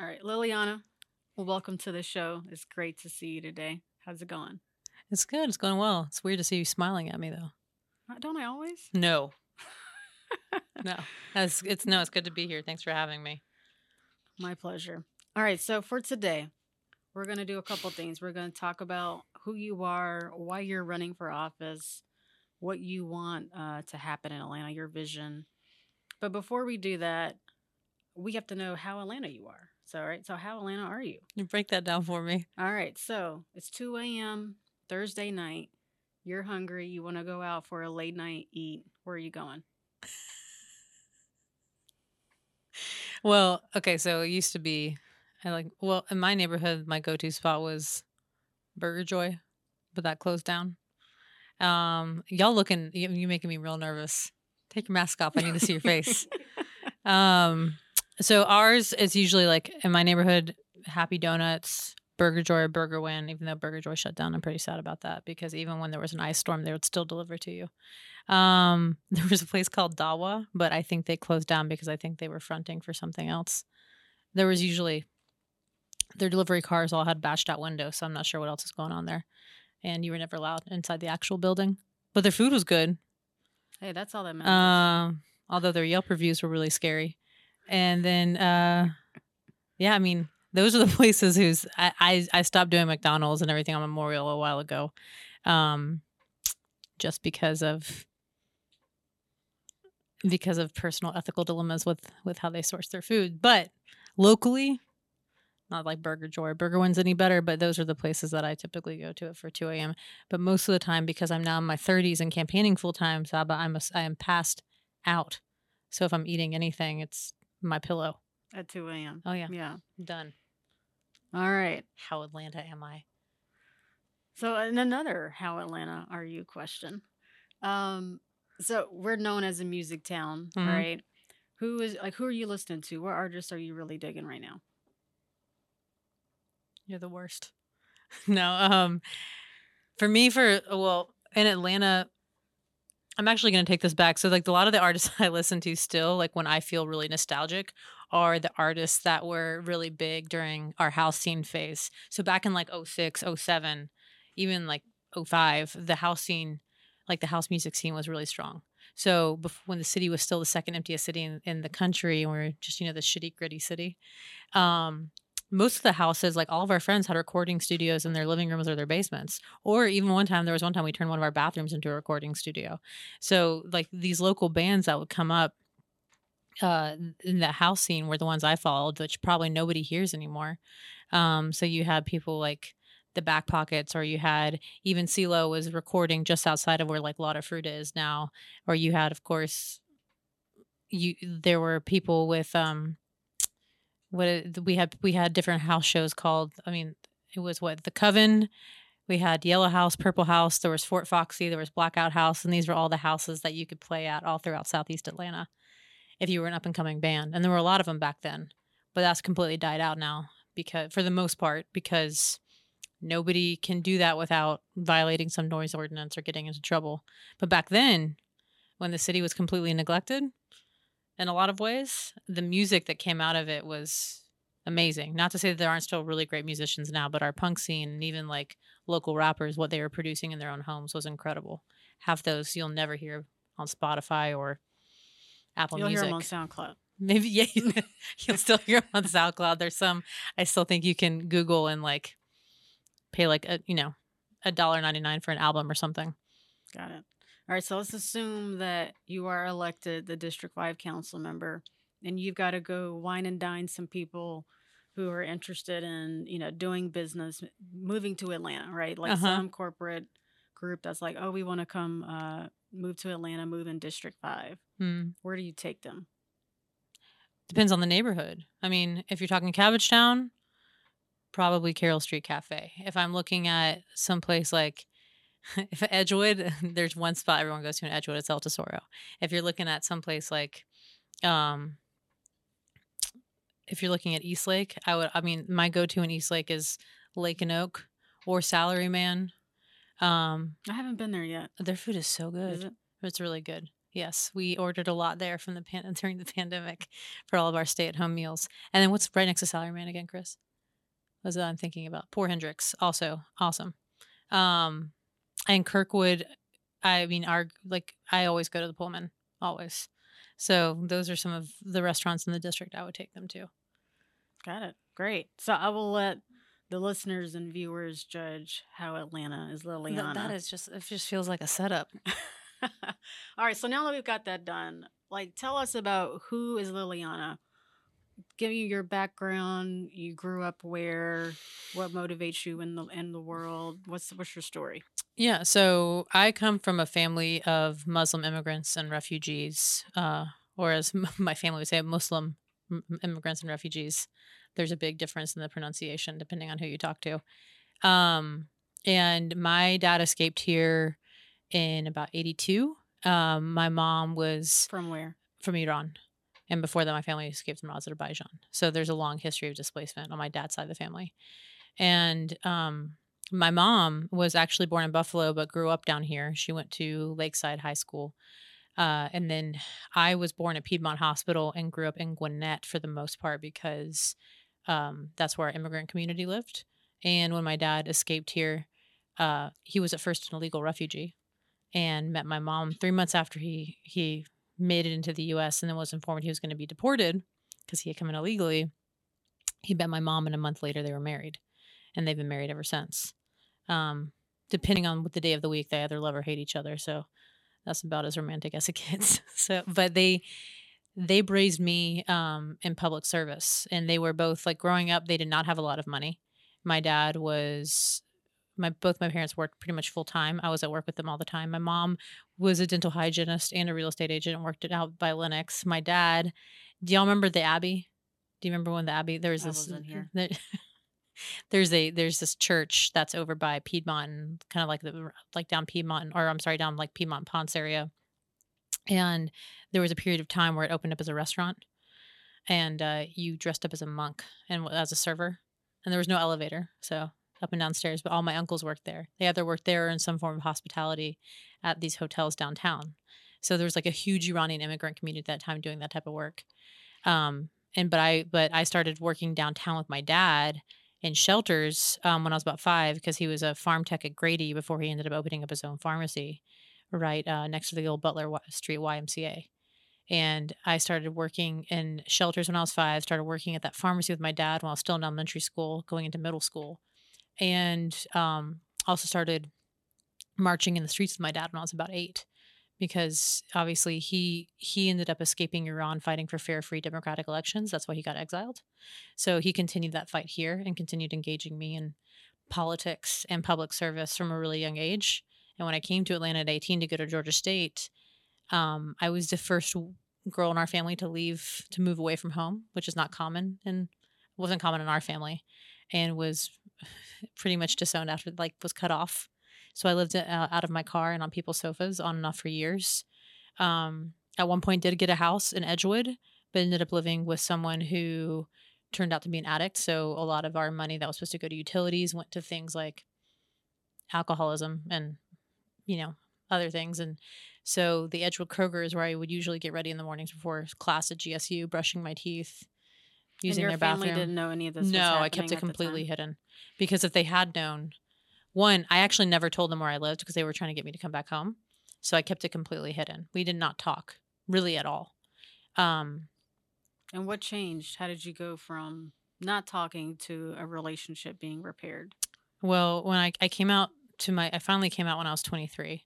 All right, Liliana, well, welcome to the show. It's great to see you today. How's it going? It's good. It's going well. It's weird to see you smiling at me though. Uh, Don't I always? No. no. It's, it's no, it's good to be here. Thanks for having me. My pleasure. All right, so for today, we're going to do a couple things. We're going to talk about who you are, why you're running for office, what you want uh, to happen in Atlanta, your vision. But before we do that, we have to know how Atlanta you are. So, all right, so how Atlanta are you? You break that down for me. All right, so it's 2 a.m. Thursday night. You're hungry. You want to go out for a late night eat. Where are you going? Well, okay, so it used to be I like well, in my neighborhood my go-to spot was Burger Joy, but that closed down. Um y'all looking you you making me real nervous. Take your mask off. I need to see your face. Um so ours is usually like in my neighborhood Happy Donuts, Burger Joy or Burger Win, even though Burger Joy shut down. I'm pretty sad about that because even when there was an ice storm, they would still deliver to you. Um, there was a place called Dawa, but I think they closed down because I think they were fronting for something else. There was usually their delivery cars all had bashed out windows, so I'm not sure what else is going on there. And you were never allowed inside the actual building, but their food was good. Hey, that's all that matters. Um, although their Yelp reviews were really scary. And then, uh, yeah, I mean, those are the places whose I, I I stopped doing McDonald's and everything on Memorial a while ago, um, just because of because of personal ethical dilemmas with with how they source their food. But locally, not like Burger Joy Burger One's any better, but those are the places that I typically go to for 2 a.m. But most of the time, because I'm now in my 30s and campaigning full time, Saba, I'm a, I am passed out. So if I'm eating anything, it's my pillow. At 2 a.m. Oh yeah, Yeah. done. All right. How Atlanta am I? So, in another how Atlanta are you question. Um, so we're known as a music town, Mhm. right? Who is like who are you listening to? What artists are you really digging right now? You're the worst. no, um, for me, for well, in Atlanta, I'm actually going to take this back. So, like, a lot of the artists I listen to still, like, when I feel really nostalgic, are the artists that were really big during our house scene phase. So, back in like 06, 07, even like 05, the house scene, like, the house music scene was really strong. So, bef- when the city was still the second emptiest city in, in the country, and we are just, you know, the shitty, gritty city, um, most of the houses, like all of our friends, had recording studios in their living rooms or their basements. Or even one time, there was one time we turned one of our bathrooms into a recording studio. So, like these local bands that would come up uh, in the house scene were the ones I followed, which probably nobody hears anymore. Um, so you had people like the Back Pockets, or you had even CeeLo was recording just outside of where like Lottafrutta is now. Or you had, of course, you there were people with um what we had we had different house shows called i mean it was what the coven. We had yellow house purple house there was fort foxy there was blackout house and these were all the houses that you could play at all throughout southeast atlanta if you were an up and coming band and there were a lot of them back then but that's completely died out now because for the most part because nobody can do that without violating some noise ordinance or getting into trouble. But back then when the city was completely neglected in a lot of ways. The music that came out of it was amazing. Not to say that there aren't still really great musicians now, but our punk scene and even like local rappers, what they were producing in their own homes was incredible. Half those you'll never hear on Spotify or Apple You'll Music. hear them on SoundCloud. Maybe yeah, you'll still hear them on SoundCloud. There's some I still think you can Google and like pay like a you know a dollar ninety nine for an album or something. Got it. All right, so let's assume that you are elected the District 5 council member and you've got to go wine and dine some people who are interested in, you know, doing business, moving to Atlanta, right? Like Uh-huh. some corporate group that's like, "Oh, we want to come uh move to Atlanta, move in District 5." Hmm. Where do you take them? Depends on the neighborhood. I mean, if you're talking Cabbagetown, probably Carroll Street Cafe. If I'm looking at someplace like if Edgewood, there's one spot everyone goes to in Edgewood, it's El Tesoro. If you're looking at someplace like um if you're looking at Eastlake, I would I mean, my go to in Eastlake is Lake and Oak or Salaryman. Um I haven't been there yet. their food is so good. Is it? It's really good. Yes, we ordered a lot there from the pan- during the pandemic for all of our stay-at-home meals. And then what's right next to Salaryman again, Chris? Was I'm thinking about? Poor Hendrix, also awesome. Um, and Kirkwood, I mean, our like I always go to the Pullman, always. So those are some of the restaurants in the district I would take them to. Got it. Great. So I will let the listeners and viewers judge how Atlanta is Th- Liliana. that is just it just feels like a setup. All right. So now that we've got that done, like tell us about who is Liliana. Give you your background. You grew up where? What motivates you in the in the world? What's what's your story? Yeah, so I come from a family of Muslim immigrants and refugees, uh, or as my family would say, Muslim immigrants and refugees. There's a big difference in the pronunciation depending on who you talk to. Um, and my dad escaped here in about 82. Um, my mom was From where? from Iran. And before that, my family escaped from Azerbaijan. So there's a long history of displacement on my dad's side of the family. And um, my mom was actually born in Buffalo, but grew up down here. She went to Lakeside High School. Uh, and then I was born at Piedmont Hospital and grew up in Gwinnett for the most part because um, that's where our immigrant community lived. And when my dad escaped here, uh, he was at first an illegal refugee and met my mom three months after he he made it into the U.S. and then was informed he was going to be deported because he had come in illegally. He met my mom, and a month later they were married, and they've been married ever since. Um, depending on what the day of the week, they either love or hate each other. So that's about as romantic as it gets. so, but they they raised me um, in public service, and they were both like growing up. They did not have a lot of money. My dad was my both my parents worked pretty much full time. I was at work with them all the time. My mom was a dental hygienist and a real estate agent and worked it out by Lenox. My dad, do y'all remember the Abbey? Do you remember when the Abbey there was I this there- there's a there's this church that's over by Piedmont and kind of like the like down Piedmont or I'm sorry down like Piedmont Ponce area. And there was a period of time where it opened up as a restaurant and uh, you dressed up as a monk and as a server and there was no elevator so up and downstairs but all my uncles worked there. They either worked there or in some form of hospitality at these hotels downtown. So there was like a huge iranian immigrant community at that time doing that type of work. Um, and but i but i started working downtown with my dad in shelters um, when i was about five because he was a pharm tech at grady before he ended up opening up his own pharmacy right uh, next to the old butler street ymca and I started working in shelters when I was five. Started working at that pharmacy with my dad while I was still in elementary school, going into middle school, and um, also started marching in the streets with my dad when I was about eight, because obviously he he ended up escaping Iran, fighting for fair, free, democratic elections. That's why he got exiled. So he continued that fight here and continued engaging me in politics and public service from a really young age. And when I came to Atlanta at 18 to go to Georgia State, um, I was the first girl in our family to leave to move away from home, which is not common and wasn't common in our family, and was pretty much disowned after like was cut off. So I lived uh, out of my car and on people's sofas on and off for years. Um, at one point, did get a house in Edgewood, but ended up living with someone who turned out to be an addict. So a lot of our money that was supposed to go to utilities went to things like alcoholism and you know other things and so the edgewood kroger is where i would usually get ready in the mornings before class at gsu brushing my teeth using and your their bathroom didn't know any of this. was no i kept it completely hidden because if they had known one i actually never told them where i lived because they were trying to get me to come back home so i kept it completely hidden we did not talk really at all um And what changed? How did you go from not talking to a relationship being repaired? Well, when I, I came out to my, I finally came out when I was 23.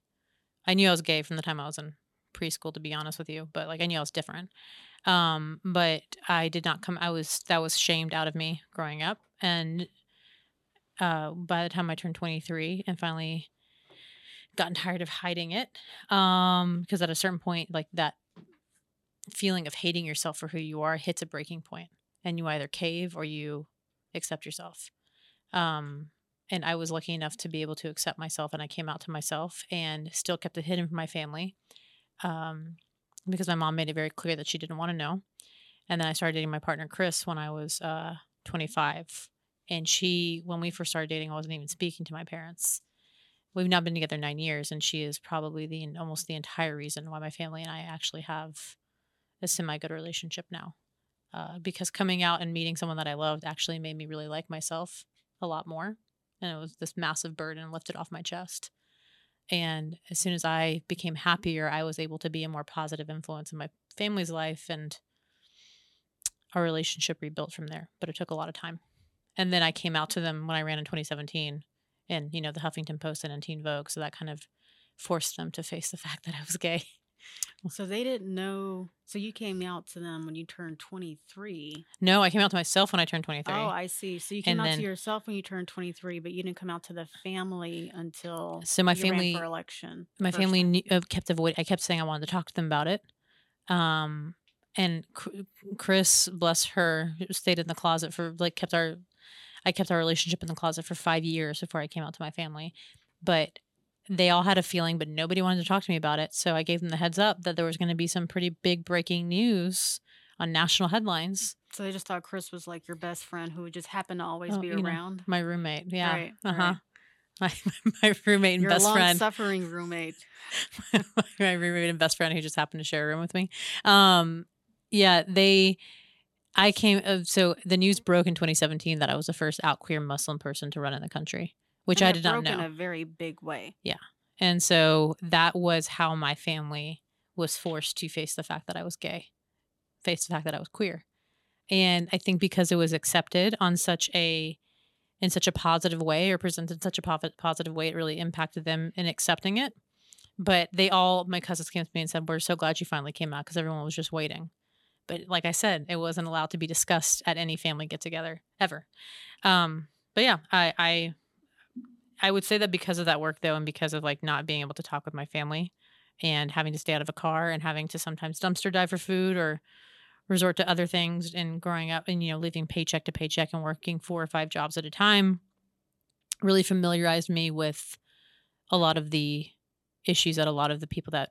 I knew I was gay from the time I was in preschool, to be honest with you, but like I knew I was different. Um, but I did not come, I was, that was shamed out of me growing up. And uh, by the time I turned 23 and finally gotten tired of hiding it, um, because at a certain point, like that feeling of hating yourself for who you are hits a breaking point and you either cave or you accept yourself. Um, and I was lucky enough to be able to accept myself, and I came out to myself, and still kept it hidden from my family, um, because my mom made it very clear that she didn't want to know. And then I started dating my partner Chris when I was uh, 25, and she, when we first started dating, I wasn't even speaking to my parents, we've now been together nine years, and she is probably the almost the entire reason why my family and I actually have a semi good relationship now. Uh, because coming out and meeting someone that I loved actually made me really like myself a lot more, and it was this massive burden lifted off my chest. And as soon as I became mm-hmm. happier, I was able to be a more positive influence in my family's life, and our relationship rebuilt from there. But it took a lot of time. And then I came out to them when I ran in 2017 in you know the Huffington Post and in Teen Vogue, so that kind of forced them to face the fact that I was gay. So they didn't know. So you came out to them when you turned 23. No, I came out to myself when I turned 23. Oh, I see. So you came And out then- to yourself when you turned 23, but you didn't come out to the family until So my family- for election. my family knew, uh, kept avoid. I kept saying I wanted to talk to them about it. Um, and Chris, bless her, stayed in the closet for like kept our, I kept our relationship in the closet for five years before I came out to my family. But they all had a feeling, but nobody wanted to talk to me about it. So I gave them the heads up that there was going to be some pretty big breaking news on national headlines. So they just thought Chris was like your best friend who would just happen to always Oh, be you know, around. My roommate, yeah, Right, uh huh. right. My my roommate and Your best friend. long-suffering roommate. my roommate and best friend who just happened to share a room with me. Um, yeah, they. I came. Uh, so the news broke in 2017 that I was the first out queer Muslim person to run in the country, which I did not know. in a very big way. Yeah, and so that was how my family was forced to face the fact that I was gay, face the fact that I was queer, and I think because it was accepted on such a in such a positive way or presented in such a posi- positive way, it really impacted them in accepting it. But they all, my cousins came to me and said, We're so glad you finally came out because everyone was just waiting. But like I said, it wasn't allowed to be discussed at any family get together ever. Um, but yeah, I, I, I would say that because of that work though, and because of like not being able to talk with my family and having to stay out of a car and having to sometimes dumpster dive for food or resort to other things and growing up and, you know, living paycheck to paycheck and working four or five jobs at a time really familiarized me with a lot of the issues that a lot of the people that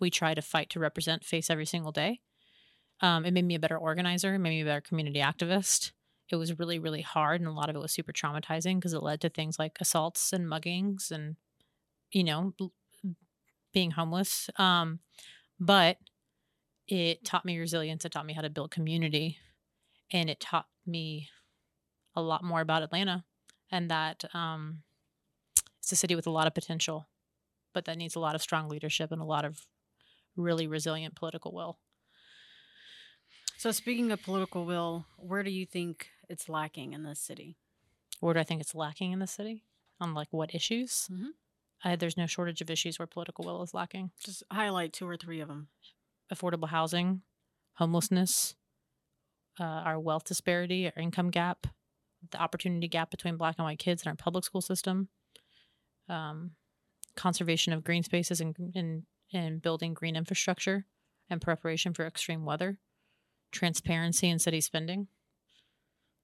we try to fight to represent face every single day. Um, it made me a better organizer, it made me a better community activist. It was really, really hard, and a lot of it was super traumatizing because it led to things like assaults and muggings and, you know, being homeless. Um, but it taught me resilience. It taught me how to build community, and it taught me a lot more about Atlanta and that um, it's a city with a lot of potential, but that needs a lot of strong leadership and a lot of really resilient political will. So speaking of political will, where do you think it's lacking in this city? Where do I think it's lacking in the city? On like what issues? Mhm. Uh, there's no shortage of issues where political will is lacking. Just highlight two or three of them. Affordable housing, homelessness, uh, our wealth disparity, our income gap, the opportunity gap between black and white kids in our public school system, um, conservation of green spaces and, and, and building green infrastructure and preparation for extreme weather, transparency in city spending.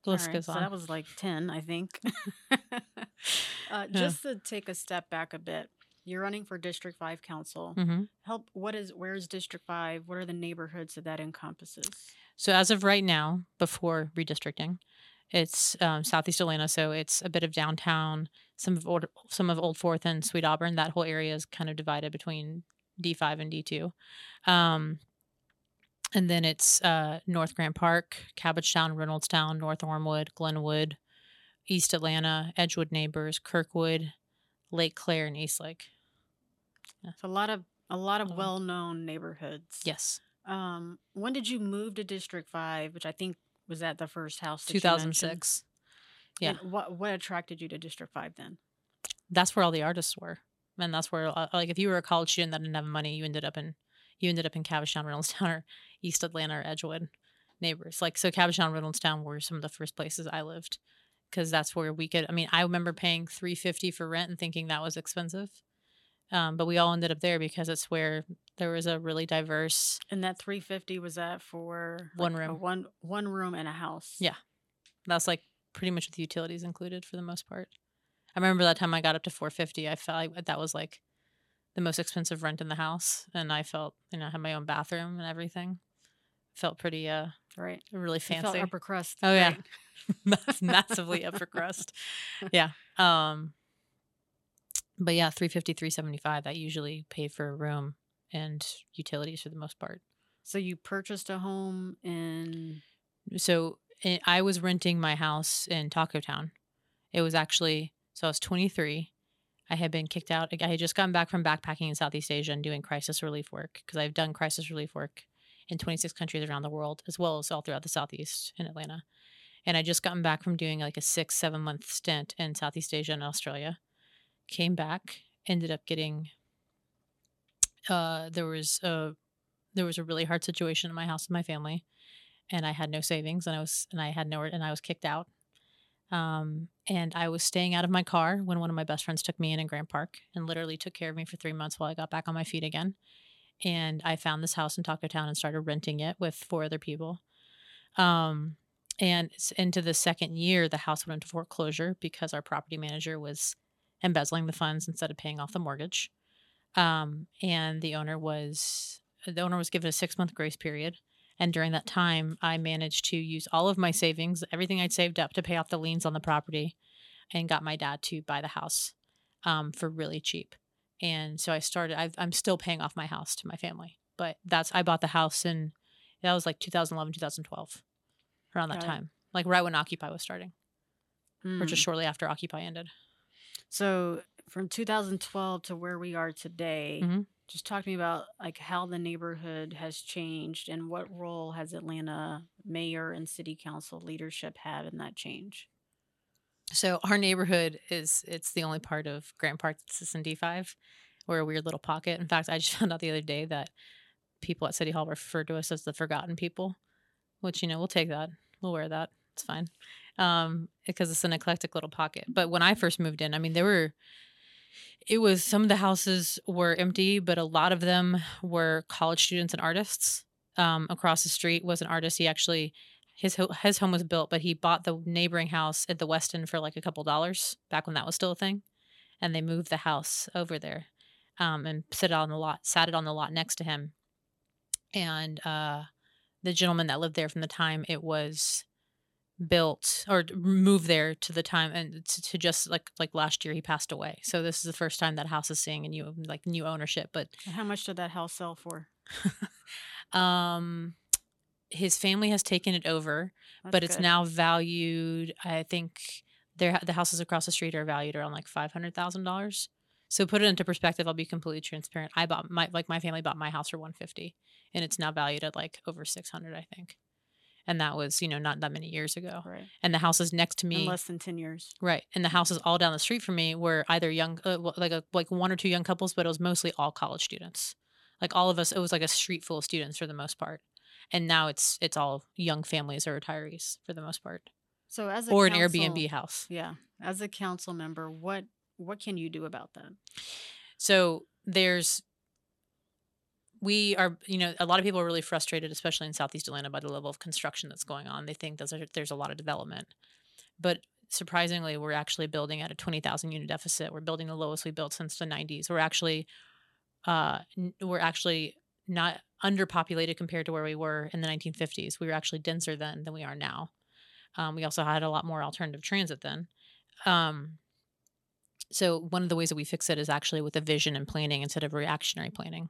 The list right, goes so on. that was like 10, I think. uh, Yeah. just to take a step back a bit, you're running for District 5 Council. hmm Help, what is, where is District 5? What are the neighborhoods that that encompasses? So as of right now, before redistricting, it's um, southeast Atlanta. So it's a bit of downtown, some of old, some of Old Fourth and Sweet Auburn. That whole area is kind of divided between D five and D two, um, and then it's uh, North Grant Park, Cabbagetown, Reynoldstown, North Ormewood, Glenwood, East Atlanta, Edgewood Neighbors, Kirkwood, Lake Claire, and Eastlake. So a lot of, a lot of well-known neighborhoods. Yes, Um, when did you move to District 5, which I think was at the first house two thousand six. Yeah. And what what attracted you to District 5 then? that's where all the artists were. And that's where, uh, like, if you were a college student that didn't have money, you ended up in, you ended up in Cabbagetown, Reynoldstown, or East Atlanta or Edgewood neighbors. Like, so Cabbagetown, Reynoldstown were some of the first places I lived because that's where we could. I mean, I remember paying three fifty for rent and thinking that was expensive. Um, but we all ended up there because it's where there was a really diverse. And that 350 was that for One like, a room. one one room and a house. Yeah. That's like pretty much with utilities included for the most part. I remember that time I got up to 450. I felt like that was like the most expensive rent in the house, and I felt you know I had my own bathroom and everything. Felt pretty uh Right. really fancy. upper crust. Oh, yeah. right? Mass- massively upper crust. Yeah. Um but yeah, 350, 375, that usually paid for a room and utilities for the most part. So you purchased a home in So eh, I was renting my house in Taco Town. It was actually, so I was 23. I had been kicked out. I had just gotten back from backpacking in Southeast Asia and doing crisis relief work because I've done crisis relief work in 26 countries around the world, as well as all throughout the Southeast in Atlanta. And I just gotten back from doing like a six, seven month stint in Southeast Asia and Australia. Came back, ended up getting, uh, there was a, there was a really hard situation in my house with my family and I had no savings and I was, and I had nowhere, and I was kicked out. Um, and I was staying out of my car when one of my best friends took me in in Grant Park and literally took care of me for three months while I got back on my feet again. And I found this house in Taco Town and started renting it with four other people. Um, and into the second year, the house went into foreclosure because our property manager was embezzling the funds instead of paying off the mortgage. Um, and the owner was the owner was given a six month grace period. And during that time, I managed to use all of my savings, everything I'd saved up to pay off the liens on the property, and got my dad to buy the house um, for really cheap. And so I started. I've, I'm still paying off my house to my family, but that's I bought the house in that was like 2011, 2012, around that time, like right when Occupy was starting, or just Hmm. shortly after Occupy ended. So from 2012 to where we are today, Mhm. Just talk to me about like how the neighborhood has changed and what role has Atlanta mayor and city council leadership had in that change? So our neighborhood is it's the only part of Grant Park that's in D5. We're a weird little pocket. In fact, I just found out the other day that people at City Hall refer to us as the forgotten people, which you know we'll take that. We'll wear that. It's fine, um, because it's an eclectic little pocket. But when I first moved in, I mean, there were. It was some of the houses were empty, but a lot of them were college students and artists. Um, across the street was an artist. He actually his ho- his home was built, but he bought the neighboring house at the West End for like a couple dollars back when that was still a thing, and they moved the house over there, um, and it on the lot, sat it on the lot next to him, and uh, the gentleman that lived there from the time it was built or moved there to the time and to, to just like like last year he passed away so this is the first time that house is seeing a new like new ownership but And how much did that house sell for? um his family has taken it over That's but it's good. now valued i think their the houses across the street are valued around like $500000 so put it into perspective i'll be completely transparent i bought my like my family bought my house for 150 and it's now valued at like over 600 i think and that was you know not that many years ago. Right. And the houses next to me in less than 10 years. right and the houses all down the street from me were either young uh, like a, like one or two young couples but it was mostly all college students. Like all of us it was like a street full of students for the most part. And now it's it's all young families or retirees for the most part. So as a or an airbnb house. Yeah, as a council member, what what can you do about that? so there's we are you know a lot of people are really frustrated especially in southeast atlanta by the level of construction that's going on. They think there's a, there's a lot of development. But surprisingly we're actually building at a 20000 unit deficit. We're building the lowest we built since the 90s we're actually uh we're actually not underpopulated compared to where we were in the 1950s we were actually denser then than we are now. Um, we also had a lot more alternative transit then. Um, so one of the ways that we fix it is actually with a vision and planning instead of reactionary planning.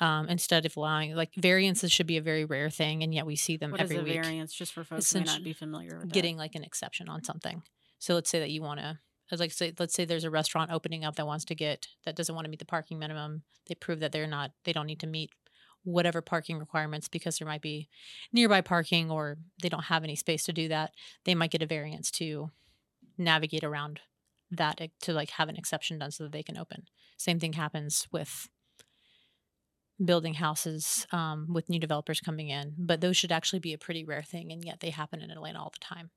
Um, instead of allowing like variances should be a very rare thing, and yet we see them What is every a week. variance, just for folks who may not be familiar with that? Getting like an exception on something. So let's say that you want to, like say, let's say there's a restaurant opening up that wants to get that doesn't want to meet the parking minimum. They prove that they're not, they don't need to meet whatever parking requirements because there might be nearby parking or they don't have any space to do that. They might get a variance to navigate around that to like have an exception done so that they can open. Same thing happens with building houses um, with new developers coming in, but those should actually be a pretty rare thing, and yet they happen in Atlanta all the time.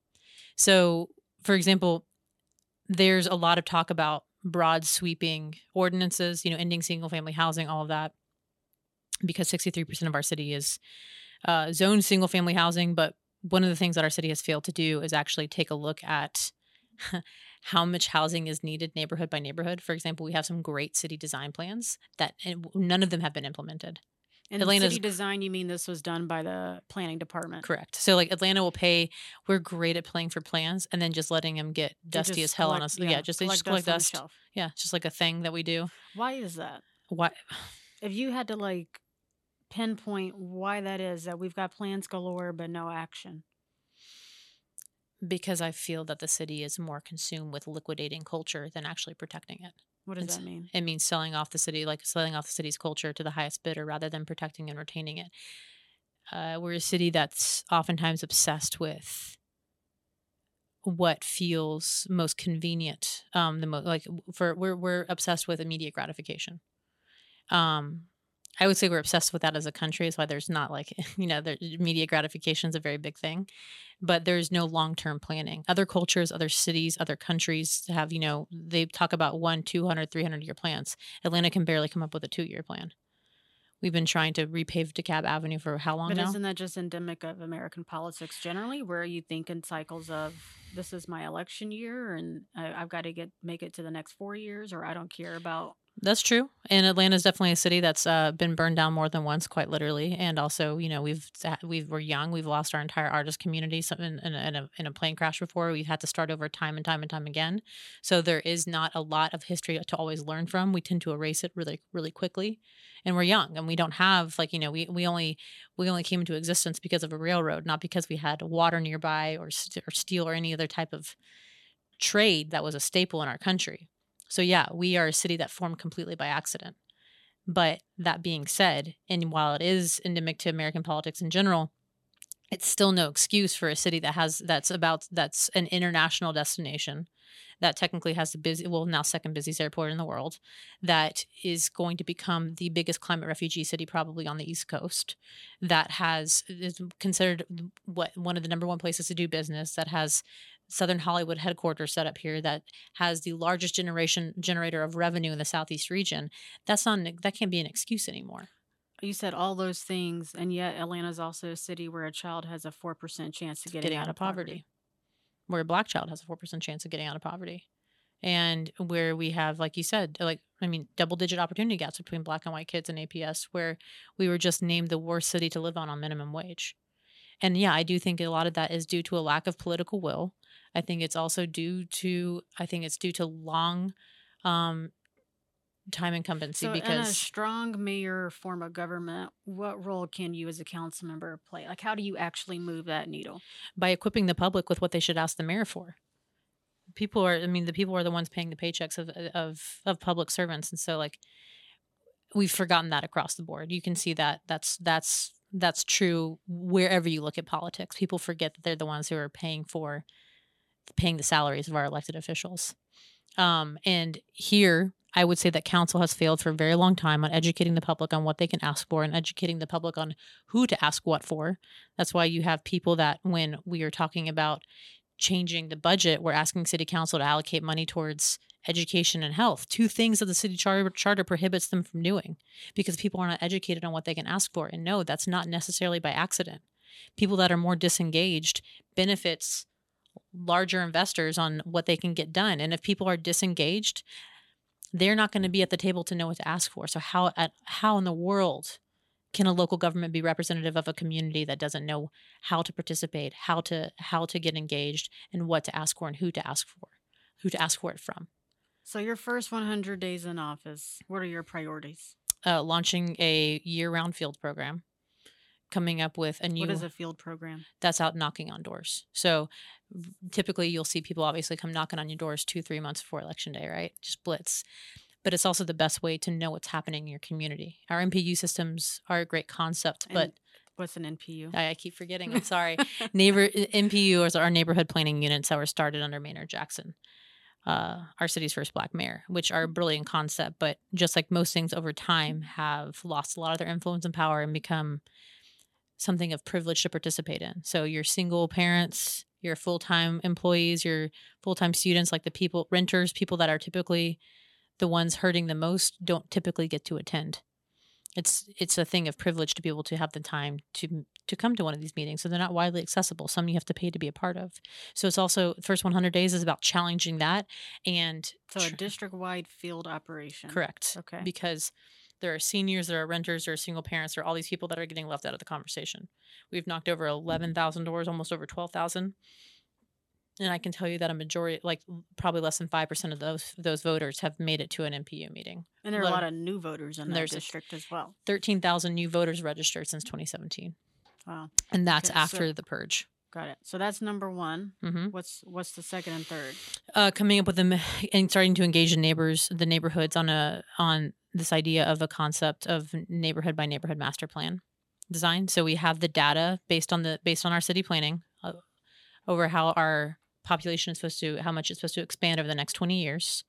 So, for example, there's a lot of talk about broad sweeping ordinances, you know, ending single family housing, all of that, because 63% of our city is uh, zoned single family housing. But one of the things that our city has failed to do is actually take a look at how much housing is needed neighborhood by neighborhood. For example, we have some great city design plans that eh, and none of them have been implemented. And Atlanta's city design, you mean this was done by the planning department? correct. So like Atlanta will pay. We're great at playing for plans and then just letting them get dusty as hell on us. Yeah, just they just collect the dust. Yeah, just like a thing that we do. Why is that? Why? If you had to like pinpoint why that is, that we've got plans galore but no action. Because I feel that the city is more consumed with liquidating culture than actually protecting it. What does It's- that mean? It means selling off the city, like selling off the city's culture to the highest bidder rather than protecting and retaining it. Uh, we're a city that's oftentimes obsessed with what feels most convenient. Um, the most like for we're we're obsessed with immediate gratification. Um, I would say we're obsessed with that as a country. Is why there's not like you know, the immediate gratification is a very big thing, but there's no long term planning. Other cultures, other cities, other countries have you know they talk about one, 200, 300 year plans. Atlanta can barely come up with a two year plan. We've been trying to repave DeKalb Avenue for how long But now? isn't that just endemic of American politics generally, where you think in cycles of this is my election year and I, I've got to get make it to the next four years, or I don't care about That's true. And Atlanta is definitely a city that's uh, been burned down more than once, quite literally. And also, you know, we've we we're young. We've lost our entire artist community in, in, a, in, a, in a plane crash before. We've had to start over time and time and time again. So there is not a lot of history to always learn from. We tend to erase it really really quickly. And we're young, and we don't have like you know we we only we only came into existence because of a railroad, not because we had water nearby or st- or steel or any other type of trade that was a staple in our country. So yeah, we are a city that formed completely by accident. But that being said, and while it is endemic to American politics in general, it's still no excuse for a city that has that's about that's an international destination that technically has the busy well now second busiest airport in the world that is going to become the biggest climate refugee city probably on the east coast that has is considered what one of the number one places to do business that has southern hollywood headquarters set up here that has the largest generation generator of revenue in the southeast region that's not an, that can't be an excuse anymore you said all those things, and yet Atlanta's also a city where a child has a four percent chance of getting, getting out of poverty. Where a black child has a 4% chance of getting out of poverty. And where we have, like you said, like, I mean, double digit opportunity gaps between black and white kids in APS, where we were just named the worst city to live on on minimum wage. And yeah, I do think a lot of that is due to a lack of political will. I think it's also due to, I think it's due to long um, time incumbency So, in a strong mayor form of government, what role can you as a council member play? Like, how do you actually move that needle? by equipping the public with what they should ask the mayor for. People are, I mean, the people are the ones paying the paychecks of uh, of of public servants, and so like we've forgotten that across the board. You can see that that's that's that's true wherever you look at politics. People forget that they're the ones who are paying for paying the salaries of our elected officials. Um, and here, I would say that council has failed for a very long time on educating the public on what they can ask for and educating the public on who to ask what for. That's why you have people that, when we are talking about changing the budget, we're asking city council to allocate money towards education and health, two things that the city charter, charter prohibits them from doing because people are not educated on what they can ask for. And no, that's not necessarily by accident. People that are more disengaged benefits larger investors on what they can get done. And if people are disengaged, they're not going to be at the table to know what to ask for. So how at, how in the world can a local government be representative of a community that doesn't know how to participate, how to how to get engaged, and what to ask for and who to ask for, who to ask for it from? So, your first 100 days in office, what are your priorities? Uh, launching a year-round field program, coming up with a new What is a field program? that's out knocking on doors. So typically you'll see people obviously come knocking on your doors two, three months before election day, right? Just blitz. But it's also the best way to know what's happening in your community. Our NPU systems are a great concept, but And what's an NPU? I, I keep forgetting. I'm sorry. Neighbor uh, NPU is our neighborhood planning units that were started under Maynard Jackson, uh, our city's first black mayor, which are a mm-hmm. brilliant concept. But just like most things over time, mm-hmm. have lost a lot of their influence and power and become something of privilege to participate in. So your single parents, your full time employees, your full time students, like the people renters, people that are typically the ones hurting the most, don't typically get to attend it's it's a thing of privilege to be able to have the time to to come to one of these meetings so they're not widely accessible some you have to pay to be a part of so it's also first 100 days is about challenging that and So, a tr- district wide field operation. correct Okay. because There are seniors, there are renters, there are single parents, there are all these people that are getting left out of the conversation. We've knocked over 11,000 doors, almost over 12,000. And I can tell you that a majority, like probably less than 5% of those those voters have made it to an NPU meeting. And there are a lot of new voters in that district as well. 13,000 new voters registered since 2017. Wow, And that's Okay, so- after the purge. got it. So that's number one. hmm What's what's the second and third? uh, coming up with them and starting to engage the neighbors, the neighborhoods on a on this idea of a concept of neighborhood by neighborhood master plan design. So we have the data based on the based on our city planning uh, over how our population is supposed to how much it's supposed to expand over the next 20 years.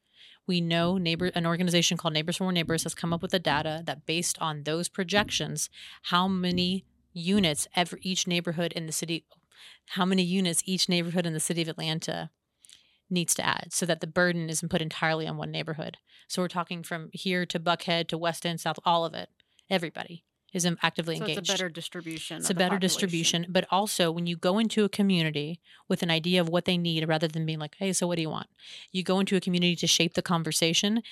We know neighbor an organization called Neighbors for Neighbors has come up with the data that based on those projections, how many units every each neighborhood in the city how many units each neighborhood in the city of Atlanta needs to add so that the burden isn't put entirely on one neighborhood. So we're talking from here to Buckhead to West End, South, all of it. Everybody is actively So engaged. it's a better distribution. It's a better population. distribution, but also when you go into a community with an idea of what they need rather than being like, hey, so what do you want? You go into a community to shape the conversation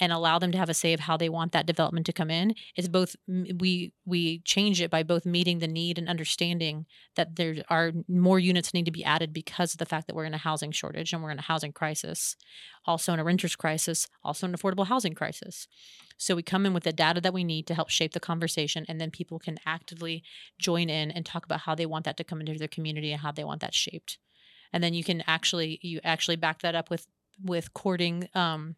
and allow them to have a say of how they want that development to come in. It's both we we change it by both meeting the need and understanding that there are more units need to be added because of the fact that we're in a housing shortage and we're in a housing crisis, also in a renters crisis, also an affordable housing crisis. So we come in with the data that we need to help shape the conversation, and then people can actively join in and talk about how they want that to come into their community and how they want that shaped. And then you can actually you actually back that up with with courting um,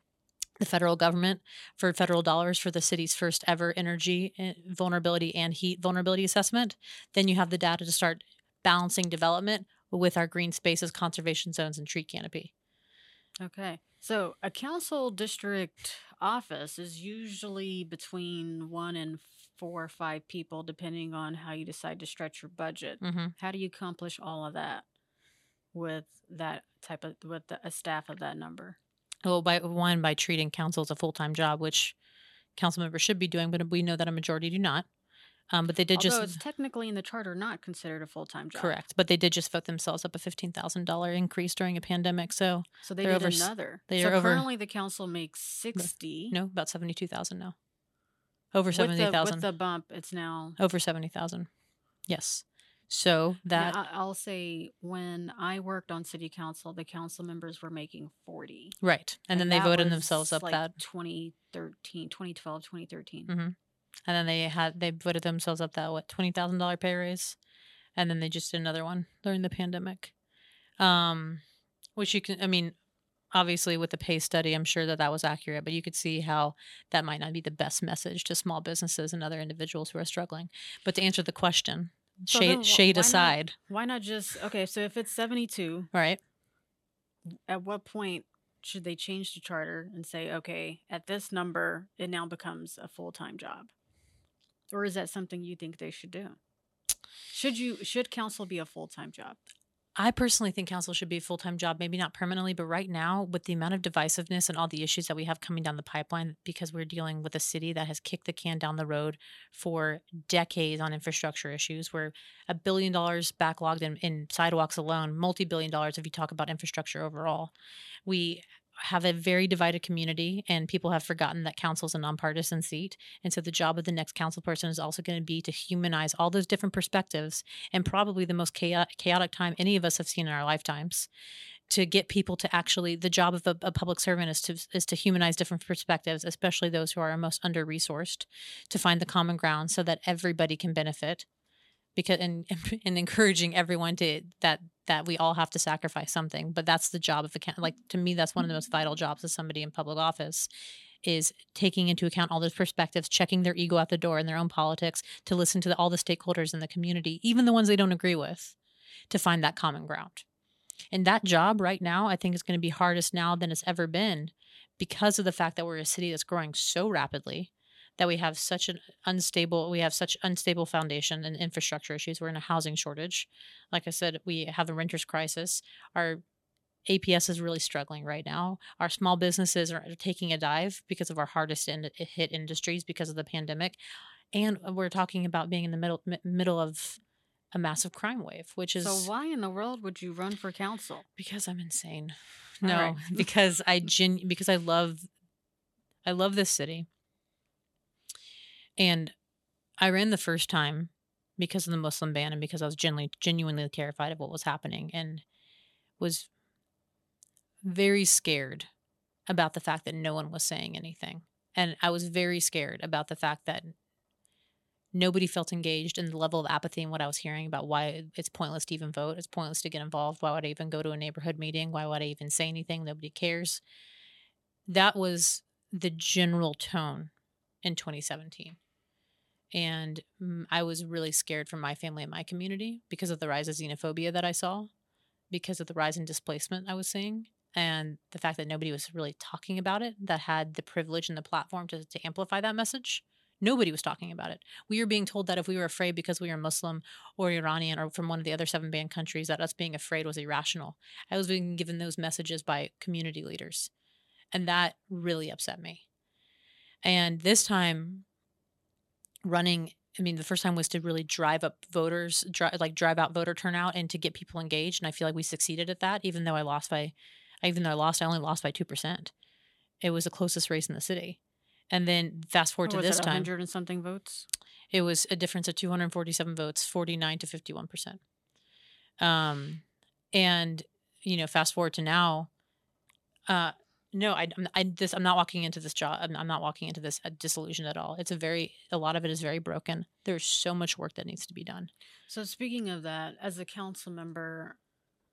the federal government for federal dollars for the city's first ever energy eh, vulnerability and heat vulnerability assessment. Then you have the data to start balancing development with our green spaces, conservation zones, and tree canopy. Okay. So a council district office is usually between one and four or five people, depending on how you decide to stretch your budget. hmm How do you accomplish all of that with that type of with the, a staff of that number? Well, by one by treating council as a full time job, which council members should be doing, but we know that a majority do not. Um, but they did Although just it's technically in the charter not considered a full time job. correct, but they did just vote themselves up a fifteen thousand dollar increase during a pandemic. So So they They're did over s- another. they so are over- currently the council makes sixty. no, about seventy two thousand now, over with seventy with thousand, the bump, it's now over seventy thousand. Yes, so that Now, I'll say when I worked on city council, the council members were making 40. right, and, then they voted themselves up like that 2013, 2012, 2013. hmm And then they had they voted themselves up that what twenty thousand dollar pay raise, and then they just did another one during the pandemic, um, which you can I mean, obviously with the pay study, I'm sure that that was accurate, but you could see how that might not be the best message to small businesses and other individuals who are struggling. But to answer the question, shade wh- shade why not- aside, Why not just, okay, so if it's 72, right? at what point should they change the charter and say, okay, at this number, it now becomes a full time job? Or is that something you think they should do? Should you should council be a full time job? I personally think council should be a full time job, maybe not permanently, but right now, with the amount of divisiveness and all the issues that we have coming down the pipeline, because we're dealing with a city that has kicked the can down the road for decades on infrastructure issues, we're a billion dollars backlogged in, in sidewalks alone, multi billion dollars if you talk about infrastructure overall. We have a very divided community, and people have forgotten that council is a nonpartisan seat. And so, the job of the next council person is also going to be to humanize all those different perspectives and probably the most chaotic, time any of us have seen in our lifetimes to get people to actually the job of a, a public servant is to is to humanize different perspectives especially those who are most under resourced to find the common ground so that everybody can benefit because and and encouraging everyone to that that we all have to sacrifice something but that's the job of the coun- like to me that's one of the most mm-hmm. vital jobs of somebody in public office is taking into account all those perspectives, checking their ego out the door in their own politics, to listen to the, all the stakeholders in the community, even the ones they don't agree with, to find that common ground. And that job right now, I think is going to be hardest now than it's ever been because of the fact that we're a city that's growing so rapidly that we have such an unstable we have such unstable foundation and infrastructure issues we're in a housing shortage like i said we have a renters crisis our APS is really struggling right now. Our small businesses are taking a dive because of our hardest hit industries because of the pandemic, and we're talking about being in the middle mi- middle of a massive crime wave, which is So why in the world would you run for council? because I'm insane. No, right. because I gen because I love I love this city. And I ran the first time because of the Muslim ban and because I was genuinely genuinely terrified of what was happening and was very scared about the fact that no one was saying anything. And I was very scared about the fact that nobody felt engaged in the level of apathy and what I was hearing about why it's pointless to even vote. It's pointless to get involved. Why would I even go to a neighborhood meeting? Why would I even say anything? Nobody cares. That was the general tone in 2017. And mm, I was really scared for my family and my community because of the rise of xenophobia that I saw, because of the rise in displacement I was seeing, and the fact that nobody was really talking about it that had the privilege and the platform to, to amplify that message. Nobody was talking about it. We were being told that if we were afraid because we were Muslim or Iranian or from one of the other seven banned countries, that us being afraid was irrational. I was being given those messages by community leaders. And that really upset me. And this time, running I mean, the first time was to really drive up voters, dri- like drive out voter turnout and to get people engaged. And I feel like we succeeded at that, even though I lost by, even though I lost, I only lost by 2%. It was the closest race in the city. And then fast forward to this it time, 100 and something votes? it was a difference of 247 votes, 49 to 51%. Um, and, you know, fast forward to now, uh, no, I, I'm- I, this, I'm not walking into this job. I'm, I'm not walking into this uh, disillusioned at all. It's a very, a lot of it is very broken. There's so much work that needs to be done. So speaking of that, as a council member,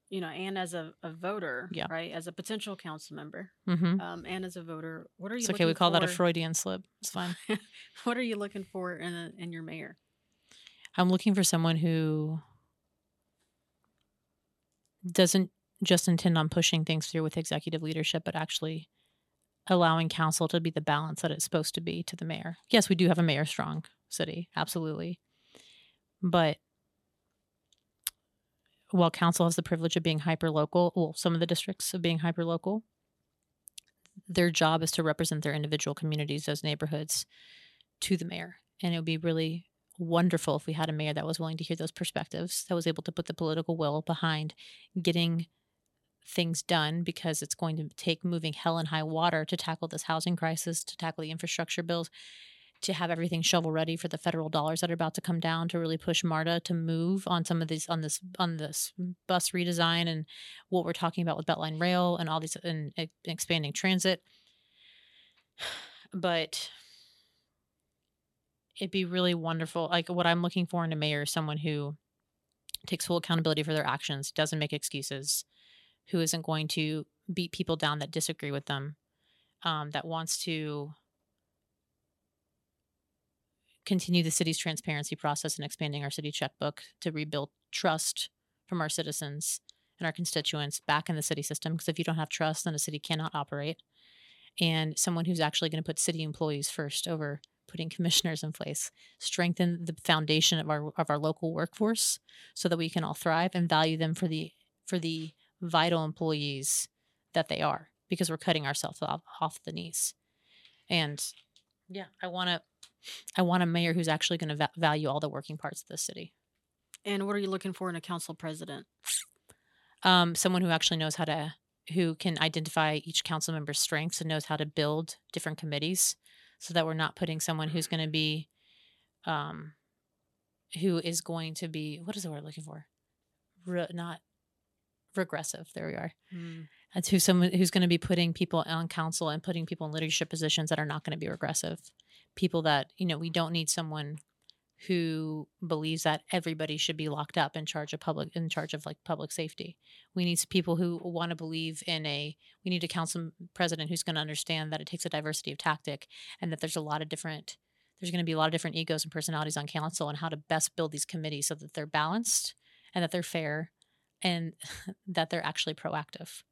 you know, and as a, a voter, Yeah. right, as a potential council member, Mm-hmm. um, and as a voter, what are you? It's okay. We call that a Freudian slip. It's fine. What are you looking for in a, in your mayor? I'm looking for someone who doesn't just intend on pushing things through with executive leadership, but actually allowing council to be the balance that it's supposed to be to the mayor. Yes, we do have a mayor strong city, absolutely. But while council has the privilege of being hyper local, well, some of the districts of being hyper local, their job is to represent their individual communities, those neighborhoods, to the mayor. And it would be really wonderful if we had a mayor that was willing to hear those perspectives, that was able to put the political will behind getting things done because it's going to take moving hell and high water to tackle this housing crisis, to tackle the infrastructure bills, to have everything shovel ready for the federal dollars that are about to come down to really push MARTA to move on some of these on this on this bus redesign and what we're talking about with Beltline Rail and all these and expanding transit. But it'd be really wonderful. Like what I'm looking for in a mayor is someone who takes full accountability for their actions, doesn't make excuses, who isn't going to beat people down that disagree with them, um, that wants to continue the city's transparency process and expanding our city checkbook to rebuild trust from our citizens and our constituents back in the city system. Because if you don't have trust, then a city cannot operate. And someone who's actually going to put city employees first over putting commissioners in place, strengthen the foundation of our of our local workforce so that we can all thrive and value them for the for the vital employees that they are because we're cutting ourselves off, off the knees. And yeah, I want to I want a mayor who's actually going to va- value all the working parts of the city. And what are you looking for in a council president? Um, someone who actually knows how to who can identify each council member's strengths and knows how to build different committees so that we're not putting someone who's going to be um who is going to be what is the word I'm looking for Re- not regressive there we are. Hmm. that's who someone who's going to be putting people on council and putting people in leadership positions that are not going to be regressive. People that you know we don't need someone who believes that everybody should be locked up in charge of public in charge of like public safety. We need people who want to believe in a we need a council president who's going to understand that it takes a diversity of tactic and that there's a lot of different there's going to be a lot of different egos and personalities on council and how to best build these committees so that they're balanced and that they're fair and that they're actually proactive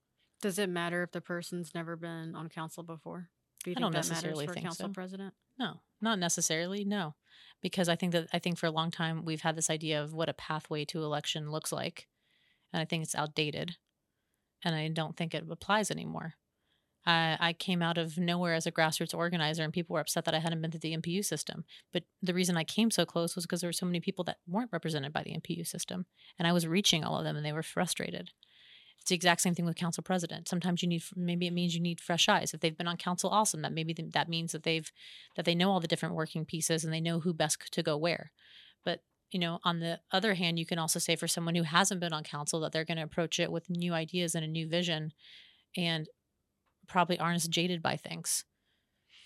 Does it matter if the person's never been on council before? Do you I think don't that necessarily matters for a council so. president? No, not necessarily. No, because I think that I think for a long time we've had this idea of what a pathway to election looks like, and I think it's outdated, and I don't think it applies anymore. I, I came out of nowhere as a grassroots organizer, and people were upset that I hadn't been through the NPU system. But the reason I came so close was because there were so many people that weren't represented by the NPU system, and I was reaching all of them, and they were frustrated. It's the exact same thing with council president. Sometimes you need maybe it means you need fresh eyes. If they've been on council, awesome. That maybe that means that they've that they know all the different working pieces and they know who best to go where. But you know, on the other hand, you can also say for someone who hasn't been on council that they're going to approach it with new ideas and a new vision, and probably aren't as jaded by things.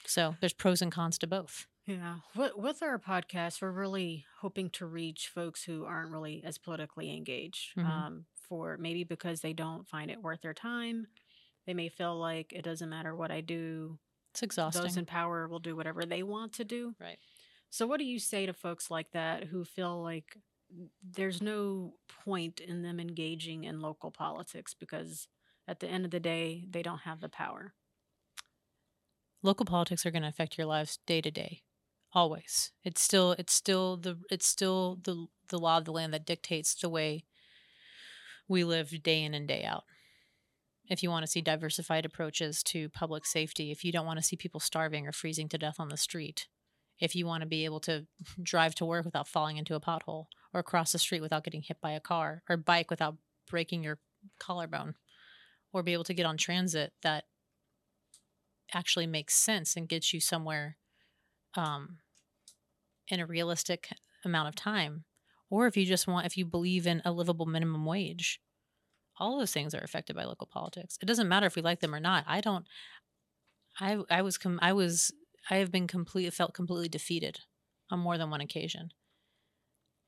So there's pros and cons to both. Yeah. With, with our podcast, we're really hoping to reach folks who aren't really as politically engaged. Mhm. Um, for maybe because they don't find it worth their time. They may feel like it doesn't matter what I do. It's exhausting. Those in power will do whatever they want to do. right. So, what do you say to folks like that who feel like there's no point in them engaging in local politics because at the end of the day, they don't have the power? Local politics are going to affect your lives day to day. Always. It's still it's still the it's still the the law of the land that dictates the way we live day in and day out. If you want to see diversified approaches to public safety, if you don't want to see people starving or freezing to death on the street, if you want to be able to drive to work without falling into a pothole or cross the street without getting hit by a car or bike without breaking your collarbone or be able to get on transit that actually makes sense and gets you somewhere um, in a realistic amount of time. Or if you just want if you believe in a livable minimum wage all those things are affected by local politics. It doesn't matter if we like them or not. I don't i i was com- i was i have been completely felt completely defeated on more than one occasion.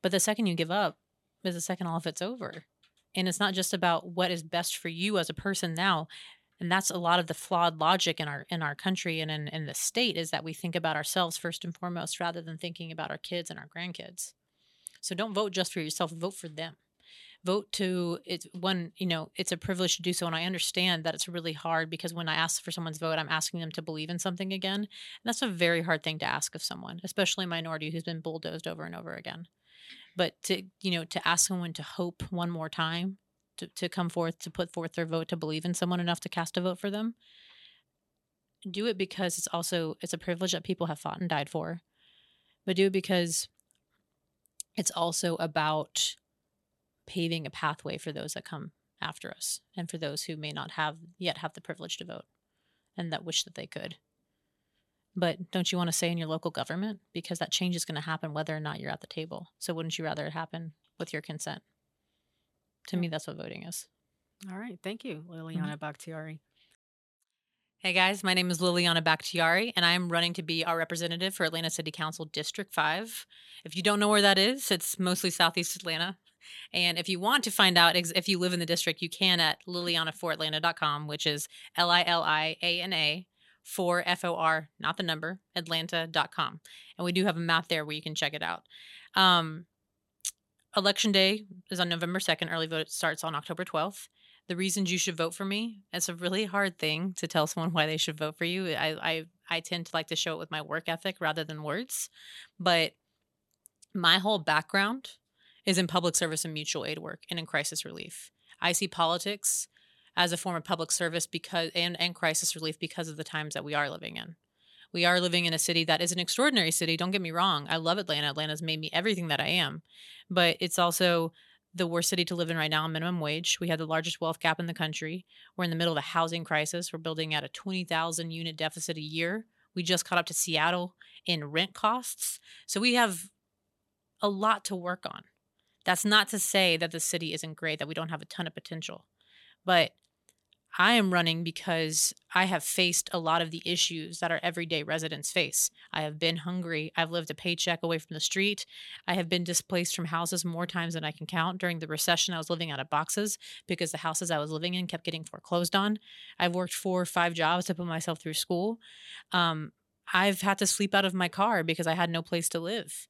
But the second you give up is the second all of it's over and it's not just about what is best for you as a person now and that's a lot of the flawed logic in our in our country and in, in the state is that we think about ourselves first and foremost rather than thinking about our kids and our grandkids. So don't vote just for yourself vote for them. Vote to it's one you know it's a privilege to do so and i understand that it's really hard because when i ask for someone's vote i'm asking them to believe in something again and that's a very hard thing to ask of someone especially a minority who's been bulldozed over and over again but to you know to ask someone to hope one more time to, to come forth to put forth their vote to believe in someone enough to cast a vote for them do it because it's also it's a privilege that people have fought and died for but do it because it's also about paving a pathway for those that come after us and for those who may not have yet have the privilege to vote and that wish that they could but don't you want to say in your local government because that change is going to happen whether or not you're at the table so wouldn't you rather it happen with your consent to Yeah. me that's what voting is All right. Thank you, mm-hmm. Liliana Bakhtiari. Hey guys, my name is Liliana Bakhtiari, and I am running to be our representative for Atlanta City Council District 5. If you don't know where that is, it's mostly Southeast Atlanta. And if you want to find out ex- if you live in the district, you can at lilianaforatlanta.com, which is L I L I A N A for F O R, not the number, Atlanta.com. And we do have a map there where you can check it out. Um, election day is on November 2nd. Early vote starts on October 12th the reasons you should vote for me. It's a really hard thing to tell someone why they should vote for you. I I, I tend to like to show it with my work ethic rather than words. But my whole background is in public service and mutual aid work and in crisis relief. I see politics as a form of public service because and, and crisis relief because of the times that we are living in. We are living in a city that is an extraordinary city. Don't get me wrong. I love Atlanta. Atlanta's made me everything that I am. But it's also the worst city to live in right now on minimum wage. We have the largest wealth gap in the country. We're in the middle of a housing crisis. We're building at a 20,000 unit deficit a year. We just caught up to Seattle in rent costs. So we have a lot to work on. That's not to say that the city isn't great, that we don't have a ton of potential. But I am running because I have faced a lot of the issues that our everyday residents face. I have been hungry. I've lived a paycheck away from the street. I have been displaced from houses more times than I can count. During the recession, I was living out of boxes because the houses I was living in kept getting foreclosed on. I've worked four or five jobs to put myself through school. Um, I've had to sleep out of my car because I had no place to live.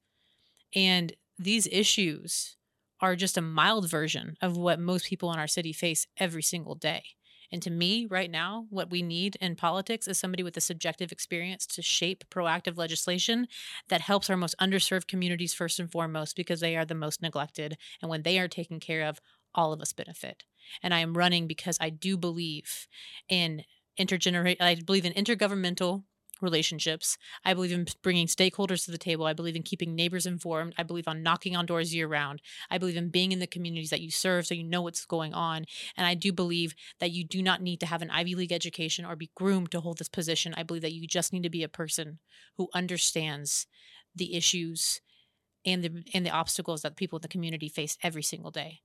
And these issues are just a mild version of what most people in our city face every single day. And to me, right now, what we need in politics is somebody with a subjective experience to shape proactive legislation that helps our most underserved communities first and foremost because they are the most neglected. And when they are taken care of, all of us benefit. And I am running because I do believe in intergeneration, I believe in intergovernmental relationships. I believe in bringing stakeholders to the table. I believe in keeping neighbors informed. I believe on knocking on doors year round. I believe in being in the communities that you serve so you know what's going on. And I do believe that you do not need to have an Ivy League education or be groomed to hold this position. I believe that you just need to be a person who understands the issues and the and the obstacles that people in the community face every single day.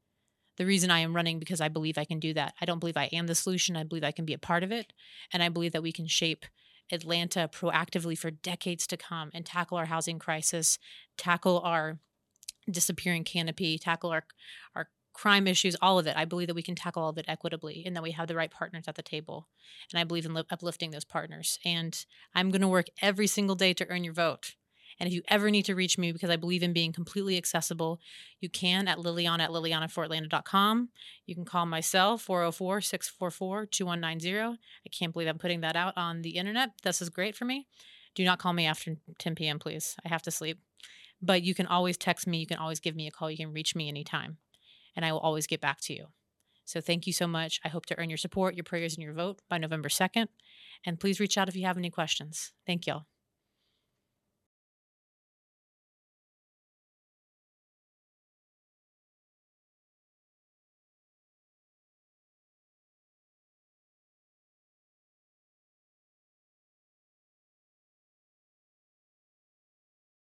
The reason I am running because I believe I can do that. I don't believe I am the solution. I believe I can be a part of it, and I believe that we can shape Atlanta proactively for decades to come and tackle our housing crisis, tackle our disappearing canopy, tackle our our crime issues, all of it. I believe that we can tackle all of it equitably and that we have the right partners at the table. And I believe in uplifting those partners. And I'm going to work every single day to earn your vote. And if you ever need to reach me, because I believe in being completely accessible, you can at Liliana at lilianaforatlanta.com. You can call myself, 404 644 2190. I can't believe I'm putting that out on the internet. This is great for me. Do not call me after 10 p.m., please. I have to sleep. But you can always text me. You can always give me a call. You can reach me anytime. And I will always get back to you. So thank you so much. I hope to earn your support, your prayers, and your vote by November 2nd. And please reach out if you have any questions. Thank y'all.